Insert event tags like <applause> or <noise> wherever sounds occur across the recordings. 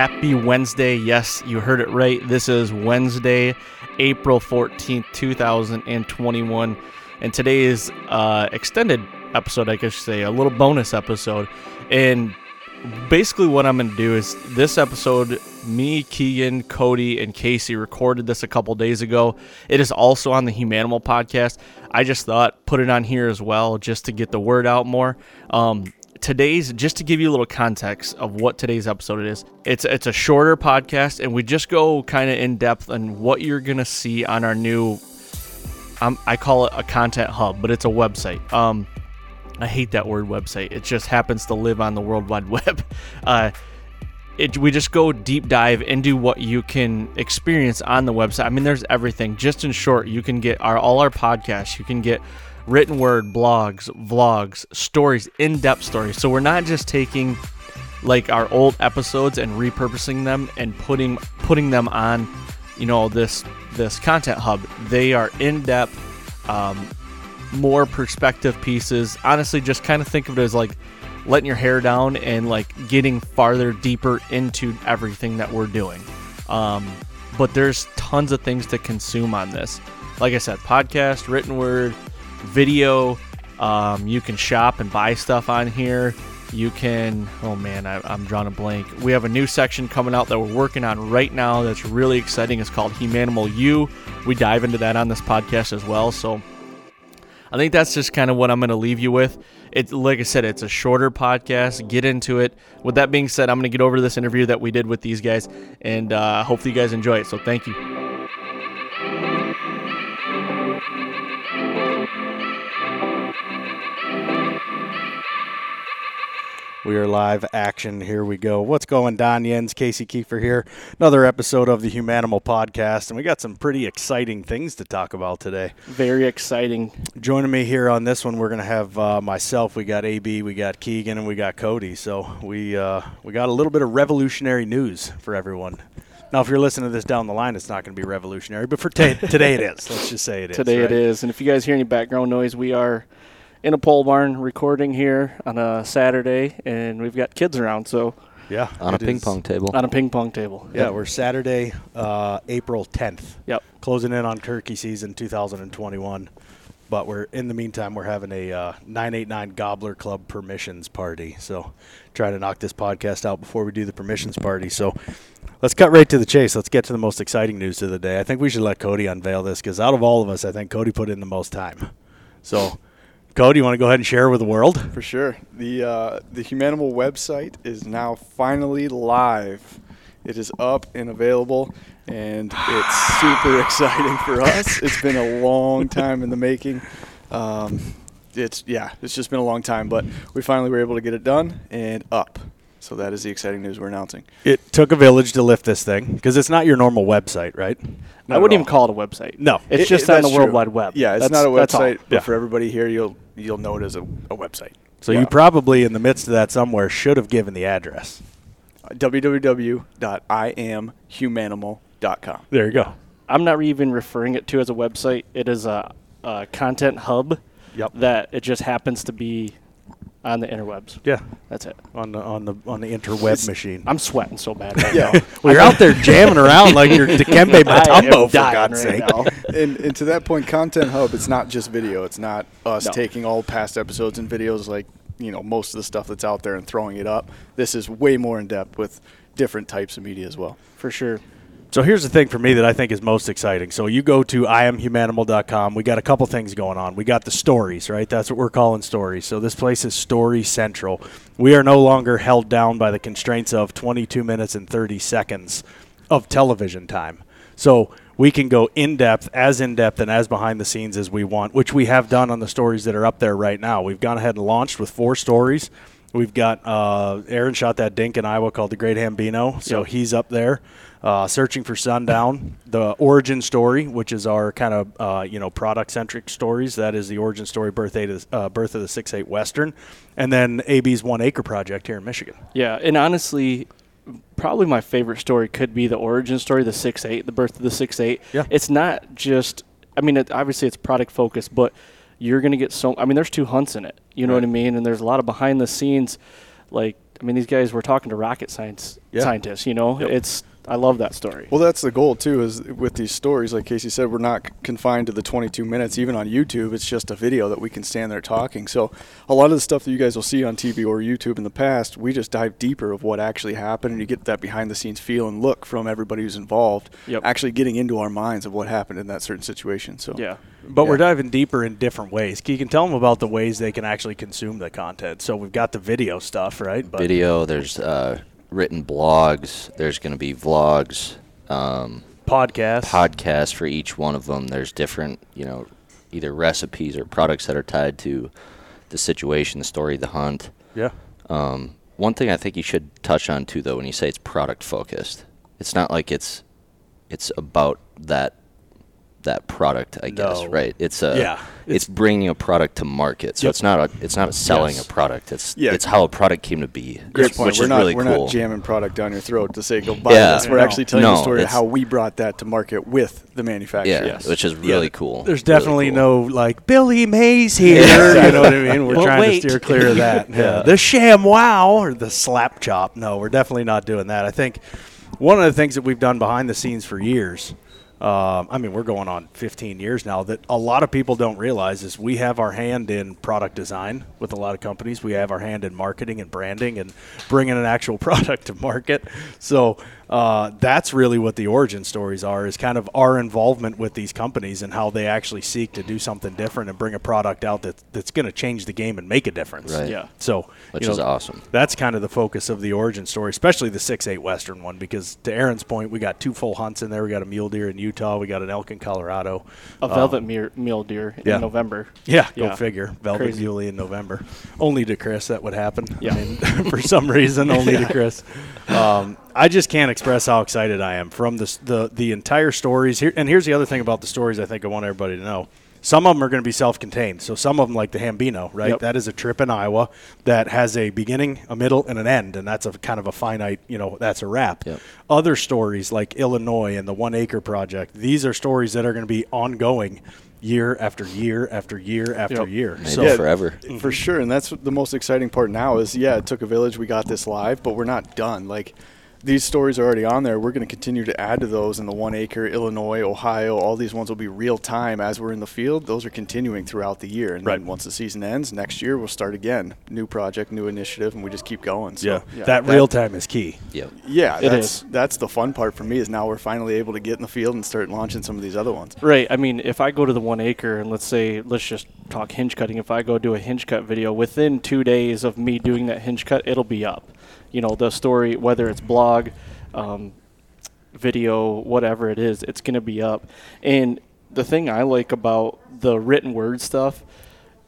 Happy Wednesday. Yes, you heard it right. This is Wednesday, April 14th, 2021. And today's uh, extended episode, I guess say, a little bonus episode. And basically what I'm going to do is this episode, me, Keegan, Cody, and Casey recorded this a couple days ago. It is also on the Humanimal podcast. I just thought put it on here as well just to get the word out more. Um, today's just to give you a little context of what today's episode is. It's it's a shorter podcast, and we just go kind of in depth on what you're gonna see on our new. Um, I call it a content hub, but it's a website. Um, I hate that word website. It just happens to live on the World Wide <laughs> Web. Uh, it, we just go deep dive into what you can experience on the website. I mean, there's everything. Just in short, you can get our all our podcasts. You can get written word, blogs, vlogs, stories, in-depth stories. So we're not just taking like our old episodes and repurposing them and putting putting them on, you know, this this content hub. They are in-depth. Um, more perspective pieces. Honestly, just kind of think of it as like letting your hair down and like getting farther deeper into everything that we're doing. Um, but there's tons of things to consume on this. Like I said, podcast, written word, video. Um, you can shop and buy stuff on here. You can, oh man, I, I'm drawing a blank. We have a new section coming out that we're working on right now that's really exciting. It's called Humanimal U. We dive into that on this podcast as well. So I think that's just kind of what I'm going to leave you with. It, like I said, it's a shorter podcast. Get into it. With that being said, I'm going to get over to this interview that we did with these guys, and uh, hopefully you guys enjoy it. So thank you. We are live action. Here we go. What's going, Don Jens, Casey Keefer here. Another episode of the Humanimal Podcast, and we got some pretty exciting things to talk about today. Very exciting. Joining me here on this one, we're going to have uh, myself. We got AB, we got Keegan, and we got Cody. So we uh, we got a little bit of revolutionary news for everyone. Now, if you're listening to this down the line, it's not going to be revolutionary, but for t- today it is. Let's just say it is. Today right? it is. And if you guys hear any background noise, we are in a pole barn recording here on a Saturday, and we've got kids around, so Yeah, on a ping is. pong table. on a ping pong table. Yeah, we're Saturday, uh, April 10th. Yep. Closing in on turkey season 2021. But we're in the meantime we're having a uh, 989 Gobbler Club permissions party. So try to knock this podcast out before we do the permissions party. So let's cut right to the chase. Let's get to the most exciting news of the day. I think we should let Cody unveil this because out of all of us, I think Cody put in the most time. So, Cody, you want to go ahead and share with the world? For sure. The uh, the Humanimal website is now finally live. It is up and available, and it's super <laughs> exciting for us. It's been a long time in the making. Um, it's yeah, it's just been a long time, but we finally were able to get it done and up. So that is the exciting news we're announcing. It took a village to lift this thing because it's not your normal website, right? I wouldn't even call it a website. No. it's It- just it- on the that's World true. Wide Web. Yeah, it's That's- not a website, but Yeah. for everybody here, you'll you'll know it as a, a website. So Yeah. you probably, in the midst of that somewhere, should have given the address. www.iamhumanimal.com. There you go. I'm not even referring it to as a website. It is a, a content hub Yep. that it just happens to be on the interwebs. Yeah. That's it. On the on the on the interweb <laughs> machine. I'm sweating so bad right <laughs> Yeah. now. well, you're out there jamming around like you're Dikembe <laughs> I am Mutombo, for God's right sake. and, and to that point, Content Hub, it's not just video. It's not us No. taking all past episodes and videos like, you know, most of the stuff that's out there and throwing it up. This is way more in depth with different types of media as well. For sure. So here's the thing for me that I think is most exciting. So you go to iamhumanimal.com. We got a couple things going on. We got the stories, right? That's what we're calling stories. So this place is story central. We are no longer held down by the constraints of 22 minutes and 30 seconds of television time. So we can go in depth, as in depth and as behind the scenes as we want, which we have done on the stories that are up there right now. We've gone ahead and launched with four stories. We've got uh, Aaron shot that dink in Iowa called the Great Hambino, so Yep. he's up there. Uh, searching for sundown, <laughs> the origin story, which is our kind of uh, you know product centric stories. That is the origin story, birth eight, of- uh, birth of the six eight Western, and then AB's one acre project here in Michigan. Yeah, and honestly, probably my favorite story could be the origin story, the six eight, the birth of the six eight. Yeah. It's not just. I mean, it, obviously it's product focused, but you're gonna get so. I mean, there's two hunts in it. You know what I mean? And there's a lot of behind the scenes, like I mean, these guys were talking to rocket science scientists. You know, it's. I love that story. Well, that's the goal too. Is with these stories, like Casey said, we're not confined to the 22 minutes. Even on YouTube, it's just a video that we can stand there talking. So, a lot of the stuff that you guys will see on TV or YouTube in the past, we just dive deeper of what actually happened, and you get that behind the scenes feel and look from everybody who's involved. Yep. Actually, getting into our minds of what happened in that certain situation. So, yeah. But we're diving deeper in different ways. You can tell them about the ways they can actually consume the content. So we've got the video stuff, right? But video. There's uh, written blogs. There's going to be vlogs, um, podcasts. podcasts for each one of them. There's different, you know, either recipes or products that are tied to the situation, the story, the hunt. yeah. Um, one thing I think you should touch on too, though, when you say it's product focused, it's not like it's it's about that that product. I guess No. right. It's a Yeah, It's, it's- bringing a product to market, so Yep. it's not a it's not a selling Yes. a product. It's Yeah. it's how a product came to be. Great point. Which we're is not really we're cool. not jamming product down your throat to say go buy Yeah. this. We're No. actually telling No, the story of how we brought that to market with the manufacturer. yeah, Yes. which is Yeah, really cool. There's Really definitely cool. no like Billy Mays here. Yeah. You know what I mean? We're Well, trying wait. to steer clear of that. <laughs> yeah. The sham wow or the slap chop. No, we're definitely not doing that. I think one of the things that we've done behind the scenes for years. Um, I mean, we're going on 15 years now. That a lot of people don't realize is we have our hand in product design with a lot of companies. We have our hand in marketing and branding and bringing an actual <laughs> product to market. So uh, that's really what the origin stories are is kind of our involvement with these companies and how they actually seek to do something different and bring a product out that, that's going to change the game and make a difference. Right. Yeah. So, Which you know, is awesome. That's kind of the focus of the origin story, especially the six eight Western one, because to Aaron's point, we got two full hunts in there. We got a mule deer in Utah. We got an elk in Colorado. A Um, velvet mule, mule deer yeah. in November. yeah, go Yeah. figure. Velvet Crazy. muley in November. Only to Chris that would happen. Yeah. I mean, <laughs> for some reason, <laughs> only to Chris. Um, I just can't express how excited I am from this, the the entire stories here. And here's the other thing about the stories. I think I want everybody to know. Some of them are going to be self-contained. So some of them, like the Hambino, right? Yep. That is a trip in Iowa that has a beginning, a middle, and an end, and that's a kind of a finite. You know, that's a wrap. Yep. Other stories like Illinois and the One Acre Project. These are stories that are going to be ongoing, year after year after year after Yep. year. Maybe So forever. For sure, and that's the most exciting part now is yeah, it took a village, we got this live, but we're not done. Like these stories are already on there. We're going to continue to add to those in the one acre, Illinois, Ohio. All these ones will be real time as we're in the field. Those are continuing throughout the year, and Right. then once the season ends, next year we'll start again, new project, new initiative, and we just keep going. So, yeah, Yeah. that, That- real time is key. Yep. yeah, It that's is. that's the fun part for me is now we're finally able to get in the field and start launching some of these other ones. Right. I mean, if I go to the one acre and let's say, let's just talk hinge cutting. If I go do a hinge cut video, within two days of me doing that hinge cut, it'll be up. You know, the story, whether it's blog, um, video, whatever it is, it's going to be up. And the thing I like about the written word stuff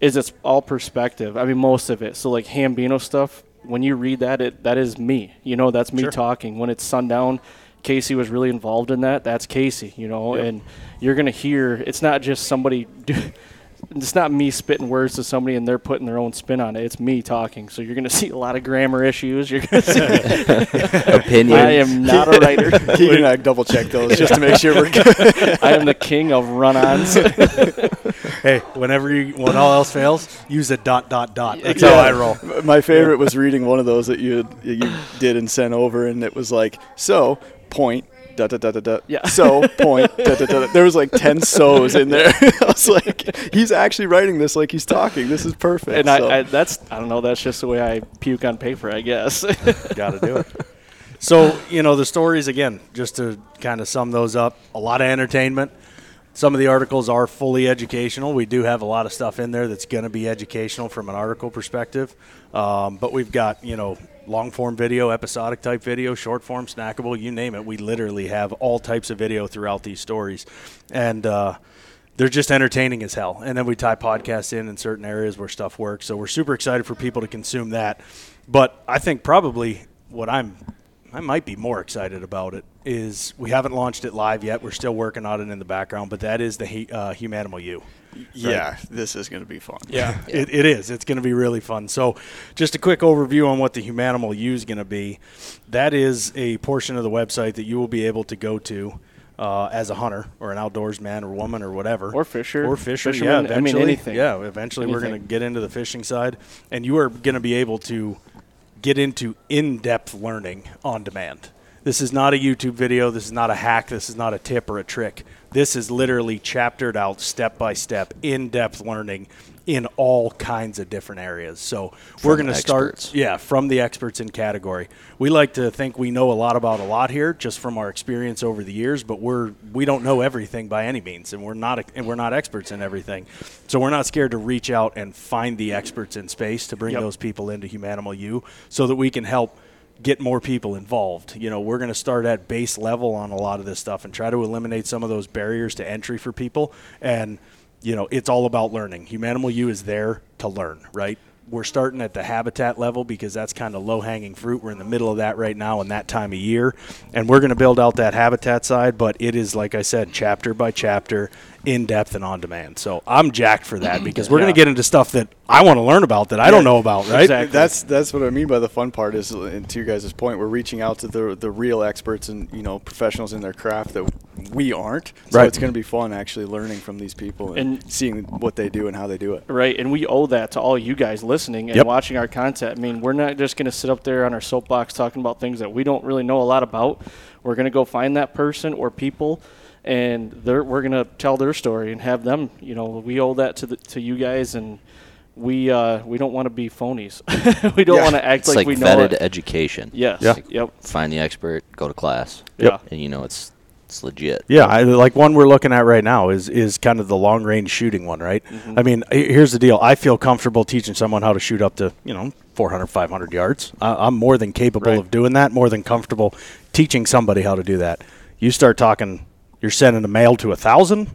is it's all perspective. I mean, most of it. So, like Hambino stuff, when you read that, it that is me. You know, that's me talking. When it's sundown, Casey was really involved in that. That's Casey. You know, and you're gonna hear it's not just somebody. <laughs> Do, it's not me spitting words to somebody and they're putting their own spin on it. It's me talking. So you're going to see a lot of grammar issues. You're going to see. Opinion. <laughs> <laughs> I am not a writer. <laughs> Keegan and I double check those just to make sure we're good. I am the king of run-ons. Hey, whenever you when all else fails, use a dot dot dot. That's how I roll. My favorite was reading one of those that you you did and sent over, and it was like so point. Da, da, da, da, da. Yeah. So <laughs> point. Da, da, da, da. There was like ten so's in there. <laughs> I was like, he's actually writing this like he's talking. This is perfect. and So- I, I that's I don't know. That's just the way I puke on paper, I guess. <laughs> Got to do it. So you know the stories again. Just to kind of sum those up, a lot of entertainment. Some of the articles are fully educational. We do have a lot of stuff in there that's going to be educational from an article perspective. Um, but we've got you know long form video, episodic type video, short form, snackable, you name it. We literally have all types of video throughout these stories, and. Uh, they're just entertaining as hell. And then we tie podcasts in in certain areas where stuff works. So we're super excited for people to consume that. But I think probably what I'm I might be more excited about it is we haven't launched it live yet. We're still working on it in the background, but that is the uh, Humanimal U. yeah, this is going to be fun. <laughs> Yeah, It, it is. It's going to be really fun. So, just a quick overview on what the Humanimal U is going to be. That is a portion of the website that you will be able to go to uh, as a hunter or an outdoors man or woman or whatever, Or fisher. or fisher. Fisherman. Yeah, I mean, eventually. anything. Yeah, eventually we're going to get into the fishing side, and you are going to be able to get into in-depth learning on demand. This is not a YouTube video. This is not a hack. This is not a tip or a trick. This is literally chaptered out step by step, in-depth learning in all kinds of different areas. So we're going to start, yeah, from the experts in category. We like to think we know a lot about a lot here, just from our experience over the years. But we're we don't know everything by any means, and we're not and we're not experts in everything. So we're not scared to reach out and find the experts in space to bring Yep. those people into Humanimal U, so that we can help get more people involved. You know, we're going to start at base level on a lot of this stuff and try to eliminate some of those barriers to entry for people. And, you know, it's all about learning. Humanimal U is there to learn, right? We're starting at the habitat level because that's kind of low hanging fruit. We're in the middle of that right now in that time of year. And we're going to build out that habitat side, but it is, like I said, chapter by chapter, in depth and on demand. So I'm jacked for that <clears throat> because we're going to get into stuff that I want to learn about that I don't know about, right? Exactly. That's that's what I mean by the fun part is, and to you guys' point, we're reaching out to the the real experts and you know professionals in their craft that we aren't. So Right. it's going to be fun actually learning from these people and, And- seeing what they do and how they do it. Right, and we owe that to all you guys listening and Yep. watching our content. I mean, we're not just going to sit up there on our soapbox talking about things that we don't really know a lot about. We're going to go find that person or people, and they're, we're going to tell their story and have them. You know, we owe that to the, to you guys, and we uh, we don't want to be phonies. <laughs> we don't Yeah. want to act like, like, we know vetted it. education. Yes. Yeah. Yep. Find the expert, go to class, Yeah. and you know it's it's legit. Yeah, I, like one we're looking at right now is is kind of the long range shooting one, right? I mean, here's the deal. I feel comfortable teaching someone how to shoot up to, you know, 400, 500 yards. I, I'm more than capable Right. of doing that, more than comfortable teaching somebody how to do that. You start talking, you're sending a mail to a thousand.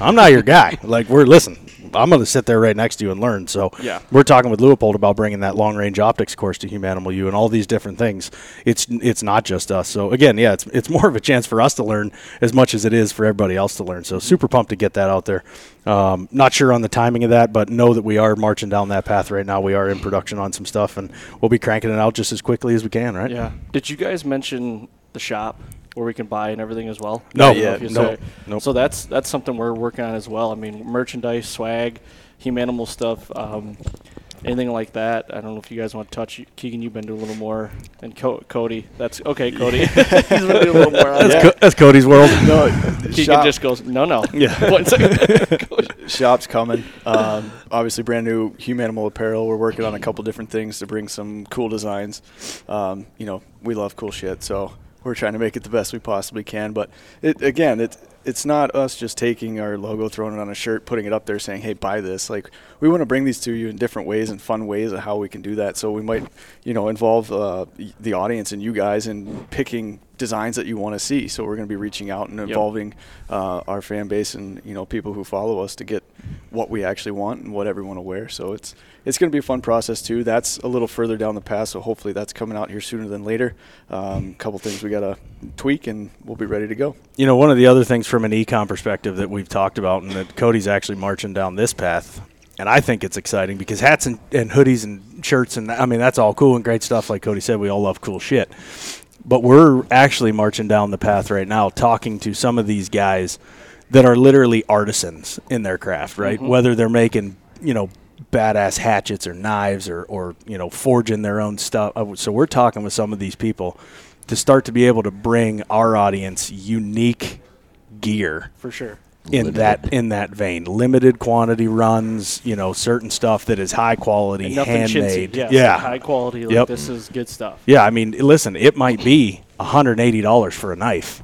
I'm not your guy. <laughs> Like, we're listen. I'm going to sit there right next to you and learn. So, Yeah. we're talking with Leupold about bringing that long range optics course to Humanimal U and all these different things. It's it's not just us. So again, yeah, it's it's <laughs> more of a chance for us to learn as much as it is for everybody else to learn. So super pumped to get that out there. Um, not sure on the timing of that, but know that we are marching down that path right now. We are in production on some stuff, and we'll be cranking it out just as quickly as we can. Right? Yeah. Did you guys mention the shop where we can buy and everything as well? No. I don't know Not if yet. you Nope. So that's that's something we're working on as well. I mean, merchandise, swag, humanimal stuff, um, anything like that. I don't know if you guys want to touch. Keegan, you've been doing a little more, and Co- Cody. That's okay, Cody. <laughs> He's been doing a little more. <laughs> That's, that. Co- that's Cody's world. No, Keegan <laughs> shop, just goes, no, no. Yeah. One second. shop's coming. Um, obviously, brand new Humanimal apparel. We're working on a couple different things to bring some cool designs. Um, you know, we love cool shit, so we're trying to make it the best we possibly can. But it, again, it's it's not us just taking our logo, throwing it on a shirt, putting it up there, saying, "Hey, buy this." Like we want to bring these to you in different ways and fun ways of how we can do that. So we might, you know, involve uh, the audience and you guys in picking designs that you want to see. So we're going to be reaching out and involving uh, our fan base and you know people who follow us to get what we actually want and what everyone will wear. So it's it's going to be a fun process too. That's a little further down the path, so hopefully that's coming out here sooner than later. A um, couple things we got to tweak, and we'll be ready to go. You know, one of the other things from an econ perspective that we've talked about, and that Cody's actually marching down this path, and I think it's exciting because hats and, and hoodies and shirts, and I mean that's all cool and great stuff. Like Cody said, we all love cool shit, but we're actually marching down the path right now, talking to some of these guys that are literally artisans in their craft, right? Mm-hmm. Whether they're making, you know, badass hatchets or knives or, or, you know, forging their own stuff. Uh, So we're talking with some of these people to start to be able to bring our audience unique gear For sure. in that in that vein. Limited quantity runs, you know, certain stuff that is high quality, nothing handmade. chintzy. Yes, yeah. High quality. Like Yep. This is good stuff. Yeah, I mean, listen, it might be $180 for a knife,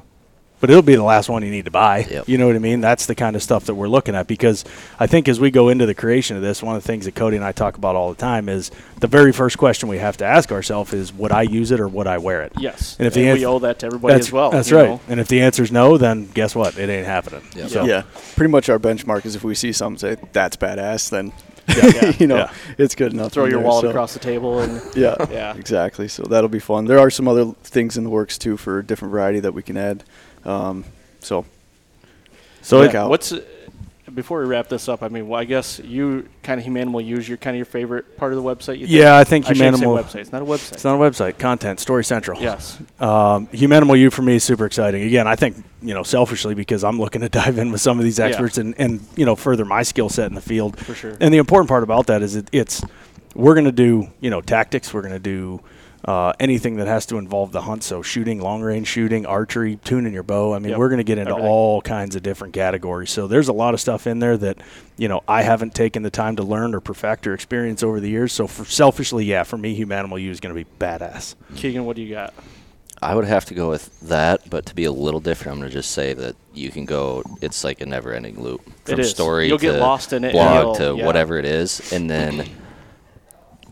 but it'll be the last one you need to buy. Yep. You know what I mean? That's the kind of stuff that we're looking at because I think as we go into the creation of this, one of the things that Cody and I talk about all the time is the very first question we have to ask ourselves is would I use it or would I wear it? Yes. And if the we answer- owe that to everybody as well. That's right. know? And if the answer is no, then guess what? It ain't happening. Yep. So, Yeah, pretty much our benchmark is if we see something say that's badass, then <laughs> Yeah. <laughs> you know Yeah. it's good enough. Throw your there, wallet so- across the table and <laughs> Yeah, Yeah. exactly. So that'll be fun. There are some other things in the works too for a different variety that we can add. Um, so So it, out. What's before we wrap this up? I mean, well, I guess you kind of Humanimal use your kind of your favorite part of the website. You think? yeah, I think I say Humanimal. website. It's not a website. It's not a website. Content. Story Central. yes. Um, Humanimal U for me is super exciting. Again, I think you know selfishly because I'm looking to <laughs> dive in with some of these Yeah. experts and and you know further my skill set in the field. For sure. And the important part about that is it, it's we're going to do you know tactics. We're going to do uh, anything that has to involve the hunt. So shooting, long range shooting, archery, tuning your bow. I mean, Yep. we're going to get into Everything. all kinds of different categories. So there's a lot of stuff in there that you know I haven't taken the time to learn or perfect or experience over the years. So for selfishly, yeah, for me, Humanimal U is going to be badass. Keegan, what do you got? I would have to go with that, but to be a little different, I'm going to just say that you can go. It's like a never-ending loop from is. story You'll to get lost in it blog to yeah. whatever it is, and then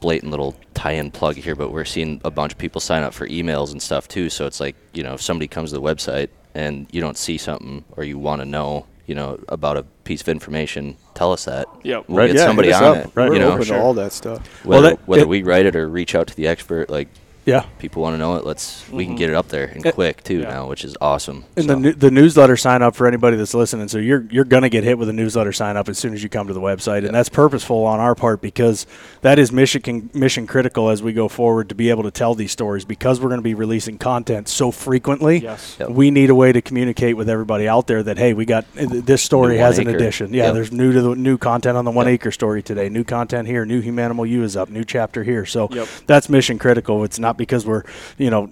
blatant little tie-in plug here. But we're seeing a bunch of people sign up for emails and stuff too. So it's like you know, if somebody comes to the website and you don't see something or you want to know, you know, about a piece of information, tell us that. Yep. We'll Right, get yeah, hit somebody us on up. it. Right. We're You know, open Sure. to all that stuff. Well, whether, that- whether it- we write it or reach out to the expert, like Yeah. people want to know it. Let's we can Mhm. get it up there and quick too yeah. now, which is awesome. And So- the the newsletter sign up for anybody that's listening. So you're you're gonna get hit with a newsletter sign up as soon as you come to the website, and that's purposeful on our part because that is mission mission critical as we go forward to be able to tell these stories because we're going to be releasing content so frequently. Yes. Yep. We need a way to communicate with everybody out there that hey, we got uh, this story New has an acre. addition. Yeah, Yep. there's new to the new content on the one Yep. acre story today. New content here. New Humanimal U is up. New chapter here. So Yep. that's mission critical. It's not because we're you know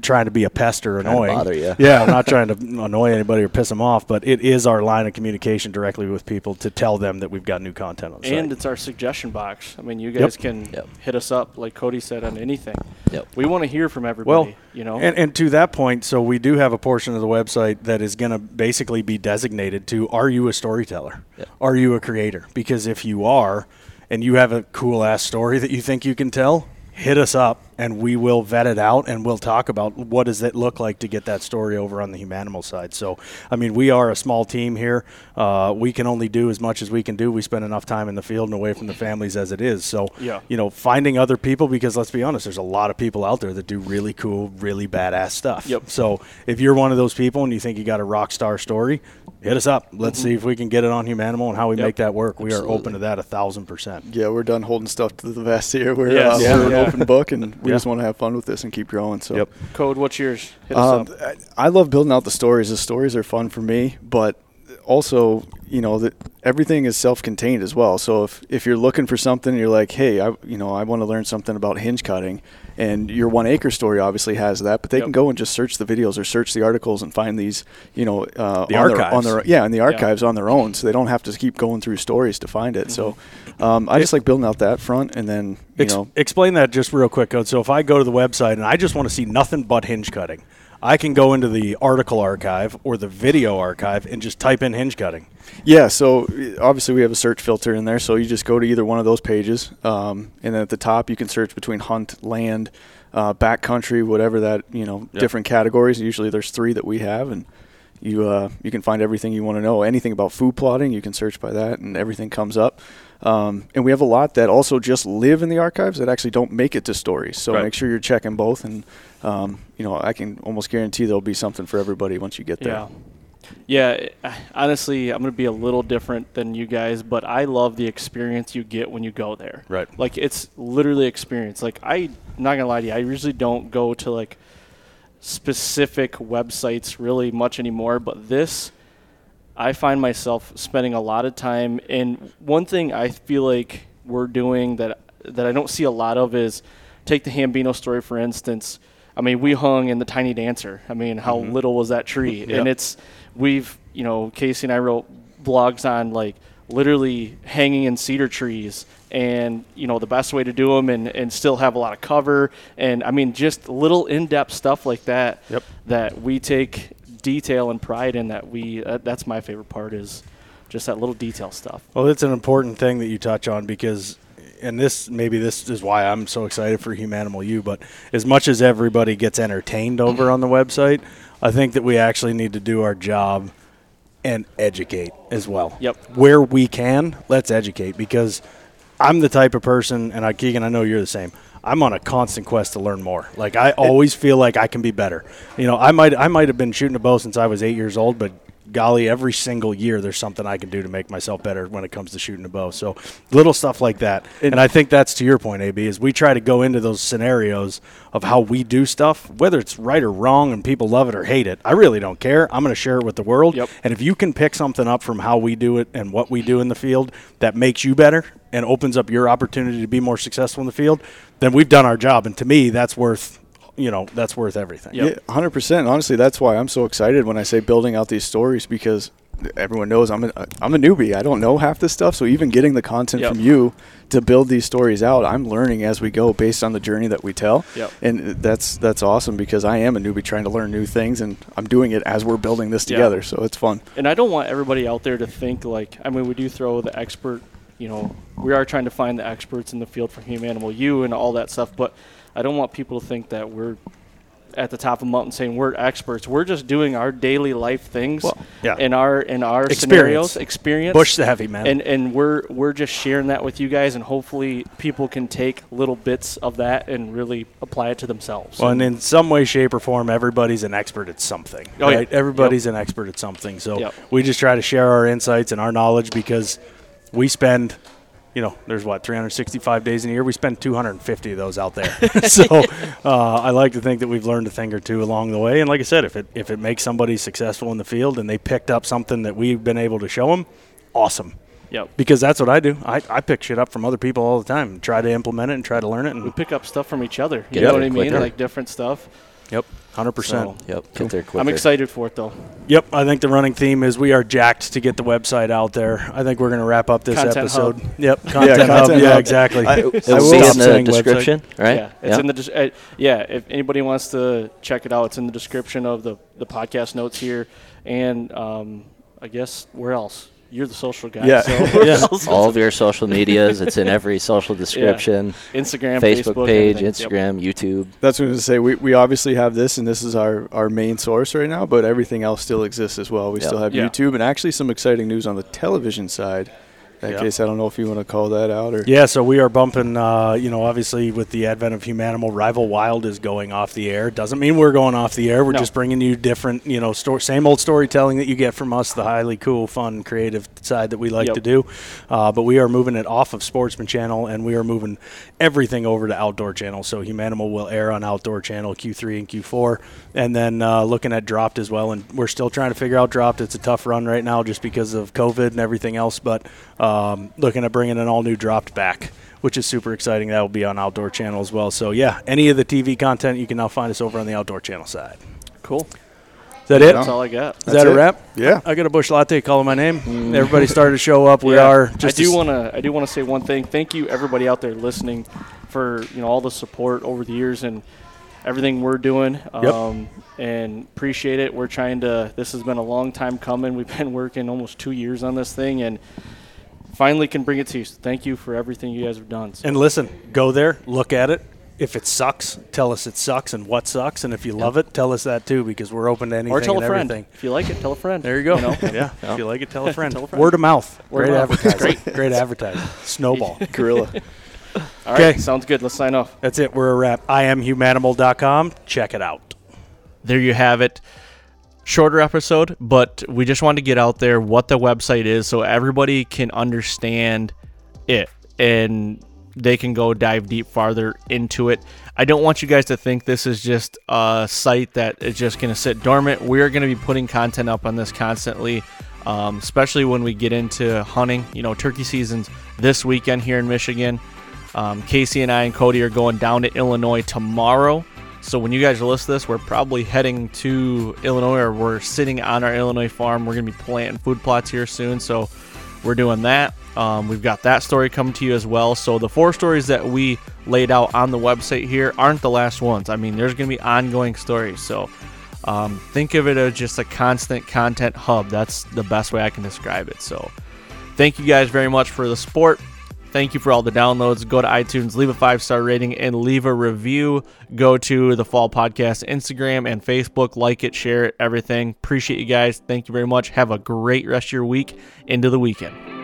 trying to be a pest or Trying annoying. bother ya. Yeah, I'm <laughs> not trying to annoy anybody or piss them off, but it is our line of communication directly with people to tell them that we've got new content on the And site. it's our suggestion box. I mean, you guys can Yep. hit us up, like Cody said, on anything. Yep. We want to hear from everybody. Well, you know, And, and to that point, so we do have a portion of the website that is going to basically be designated to Are you a storyteller? Yeah. Are you a creator? Because if you are, and you have a cool ass story that you think you can tell, hit us up and we will vet it out and we'll talk about what does it look like to get that story over on the humanimal side. So, I mean, we are a small team here. Uh, we can only do as much as we can do. We spend enough time in the field and away from the families as it is. So, Yeah. you know, finding other people because let's be honest, there's a lot of people out there that do really cool, really badass stuff. Yep. So if you're one of those people and you think you got a rock star story, hit us up. Let's Mm-hmm. see if we can get it on Humanimal and how we Yep. make that work. We are open to that a thousand percent. Yeah, we're done holding stuff to the vest here. We're, Yes. uh, Yeah. we're an open book, and we Yeah. just want to have fun with this and keep growing. So, Yep. Code, what's yours? Hit us um, up. I, I love building out the stories. The stories are fun for me, but also, you know, that everything is self-contained as well. So if if you're looking for something, you're like, hey, I you know, I want to learn something about hinge cutting, and your one acre story obviously has that, but they Yep. can go and just search the videos or search the articles and find these, you know, uh, The on Their, on their yeah, in the archives on their own, so they don't have to keep going through stories to find it. So, um, I just like building out that front, and then you Ex- know, explain that just real quick, Code. So if I go to the website and I just want to see nothing but hinge cutting, I can go into the article archive or the video archive and just type in hinge cutting. Yeah, so obviously we have a search filter in there, so you just go to either one of those pages, um, and then at the top you can search between hunt, land, uh, backcountry, whatever that you know, Yep. different categories. Usually there's three that we have, and you uh, you can find everything you want to know. Anything about food plotting, you can search by that, and everything comes up. Um, and we have a lot that also just live in the archives that actually don't make it to stories. So Right. make sure you're checking both, and um, you know I can almost guarantee there'll be something for everybody once you get there. Yeah. Yeah, honestly, I'm going to be a little different than you guys, but I love the experience you get when you go there. Right. Like it's literally experience. Like I not going to lie to you, I usually don't go to like specific websites really much anymore, but this I find myself spending a lot of time and one thing I feel like we're doing that that I don't see a lot of is take the Hambino story for instance. I mean, we hung in the Tiny Dancer. I mean, how mm-hmm. little was that tree? <laughs> And it's we've, you know, Casey and I wrote blogs on like literally hanging in cedar trees and you know the best way to do them and, and still have a lot of cover and i mean just little in-depth stuff like that Yep. that we take detail and pride in that we uh, that's my favorite part is just that little detail stuff Well, it's an important thing that you touch on because, and this maybe this is why I'm so excited for Humanimal U. But as much as everybody gets entertained over on the website, I think that we actually need to do our job and educate as well. Yep. Where we can, let's educate because I'm the type of person, and I, Keegan, I know you're the same. I'm on a constant quest to learn more. Like I always feel like I can be better. You know, I might I might have been shooting a bow since I was eight years old, but golly, every single year there's something I can do to make myself better when it comes to shooting a bow. So little stuff like that. And I think that's to your point, AB, is we try to go into those scenarios of how we do stuff, whether it's right or wrong and people love it or hate it. I really don't care. I'm going to share it with the world. Yep. And if you can pick something up from how we do it and what we do in the field that makes you better and opens up your opportunity to be more successful in the field, then we've done our job. And to me, that's worth, you know, that's worth everything. Yep. Yeah, hundred percent. Honestly, that's why I'm so excited when I say building out these stories because everyone knows I'm a I'm a newbie. I don't know half this stuff, so even getting the content Yep. from you to build these stories out, I'm learning as we go based on the journey that we tell. Yep. And that's that's awesome because I am a newbie trying to learn new things, and I'm doing it as we're building this Yeah. together. So it's fun. and I don't want everybody out there to think like I mean we do throw the expert you know we are trying to find the experts in the field for Humanimal U and all that stuff but I don't want people to think that we're at the top of the mountain saying we're experts we're just doing our daily life things Well, yeah. in our in our Experience. scenarios experience Push the heavy, man. and and we're we're just sharing that with you guys and hopefully people can take little bits of that and really apply it to themselves Well, and in some way, shape, or form, everybody's an expert at something. Oh, yeah. right? Everybody's an expert at something. So Yep. we just try to share our insights and our knowledge because we spend, you know, there's what 365 days in a year. We spend 250 of those out there. <laughs> <laughs> so uh, I like to think that we've learned a thing or two along the way. And like I said, if it if it makes somebody successful in the field and they picked up something that we've been able to show them, awesome. yep Because that's what I do. I, I pick shit up from other people all the time, and try to implement it and try to learn it. we And pick up stuff from each other you Get know what I mean quicker. like different stuff yep, hundred percent. So- Yep. Get there quicker. I'm excited for it though Yep, I think the running theme is we are jacked to get the website out there. I think we're going to wrap up this Content episode. hub. Yep, content, hub. content Yeah, hub. exactly. I- It'll I be in the saying website. description, right? Yeah, it's Yep. in the des- uh, yeah. If anybody wants to check it out, it's in the description of the the podcast notes here, and um, I guess where else? You're the social guy. Yeah. So <laughs> Yeah. All of <laughs> your social medias. It's in every social description. Instagram, Facebook, Facebook page, everything. Yep. Instagram, YouTube. That's what I was going to say. We, we obviously have this, and this is our, our main source right now, but everything else still exists as well. We Yep. still have Yeah. YouTube and actually some exciting news on the television side. In that Yep. case, I don't know if you want to call that out or. Yeah, so we are bumping, uh, you know, obviously with the advent of Humanimal, Rival Wild is going off the air. Doesn't mean we're going off the air. We're No. just bringing you different, you know, sto- same old storytelling that you get from us, the highly cool, fun, creative side that we like Yep. to do. Uh, but we are moving it off of Sportsman Channel and we are moving everything over to Outdoor Channel. So Humanimal will air on Outdoor Channel Q3 and Q4. And then uh, looking at Dropped as well. And we're still trying to figure out Dropped. It's a tough run right now just because of COVID and everything else. But um, looking at bringing an all new Dropped back. Which is super exciting. That will be on Outdoor Channel as well. So, yeah, any of the TV content, you can now find us over on the Outdoor Channel side. Cool. Is that it? That's all I got. Is That's that a it. wrap? Yeah. I got a Busch Latte calling my name. Everybody started to show up. We Yeah. are just I do want to. I do want to say one thing. Thank you, everybody out there listening, for you know all the support over the years and everything we're doing. Um, and appreciate it. We're trying to. This has been a long time coming. We've been working almost two years on this thing, and finally can bring it to you. So thank you for everything you guys have done. So, And listen, go there, look at it, if it sucks, tell us it sucks and what sucks, and if you love it, tell us that too because we're open to anything or tell and a friend. everything. If you like it, tell a friend. There you go. know? yeah. Yeah. If you like it, tell a <laughs> friend. Tell a friend. Word of mouth. Word Great of mouth. advertising. Great. <laughs> Great advertising. Snowball. <laughs> Gorilla. All right, Okay. sounds good. Let's sign off. That's it. We're a wrap. I am humanimal.com. Check it out. there you have it. Shorter episode, but we just wanted to get out there what the website is so everybody can understand it and they can go dive deep farther into it. I don't want you guys to think this is just a site that is just going to sit dormant. We're going to be putting content up on this constantly, um, especially when we get into hunting. You know, turkey season's this weekend here in Michigan. Um, Casey and I and Cody are going down to Illinois tomorrow. So when you guys list this, we're probably heading to Illinois or we're sitting on our Illinois farm. We're going to be planting food plots here soon. So we're doing that. Um, we've got that story coming to you as well. So the four stories that we laid out on the website here aren't the last ones. I mean, there's going to be ongoing stories. So um, think of it as just a constant content hub. That's the best way I can describe it. So thank you guys very much for the support. Thank you for all the downloads. Go to iTunes, leave a five star rating, and leave a review. Go to the Fall Podcast Instagram and Facebook. Like it, share it, everything. Appreciate you guys. Thank you very much. Have a great rest of your week into the weekend.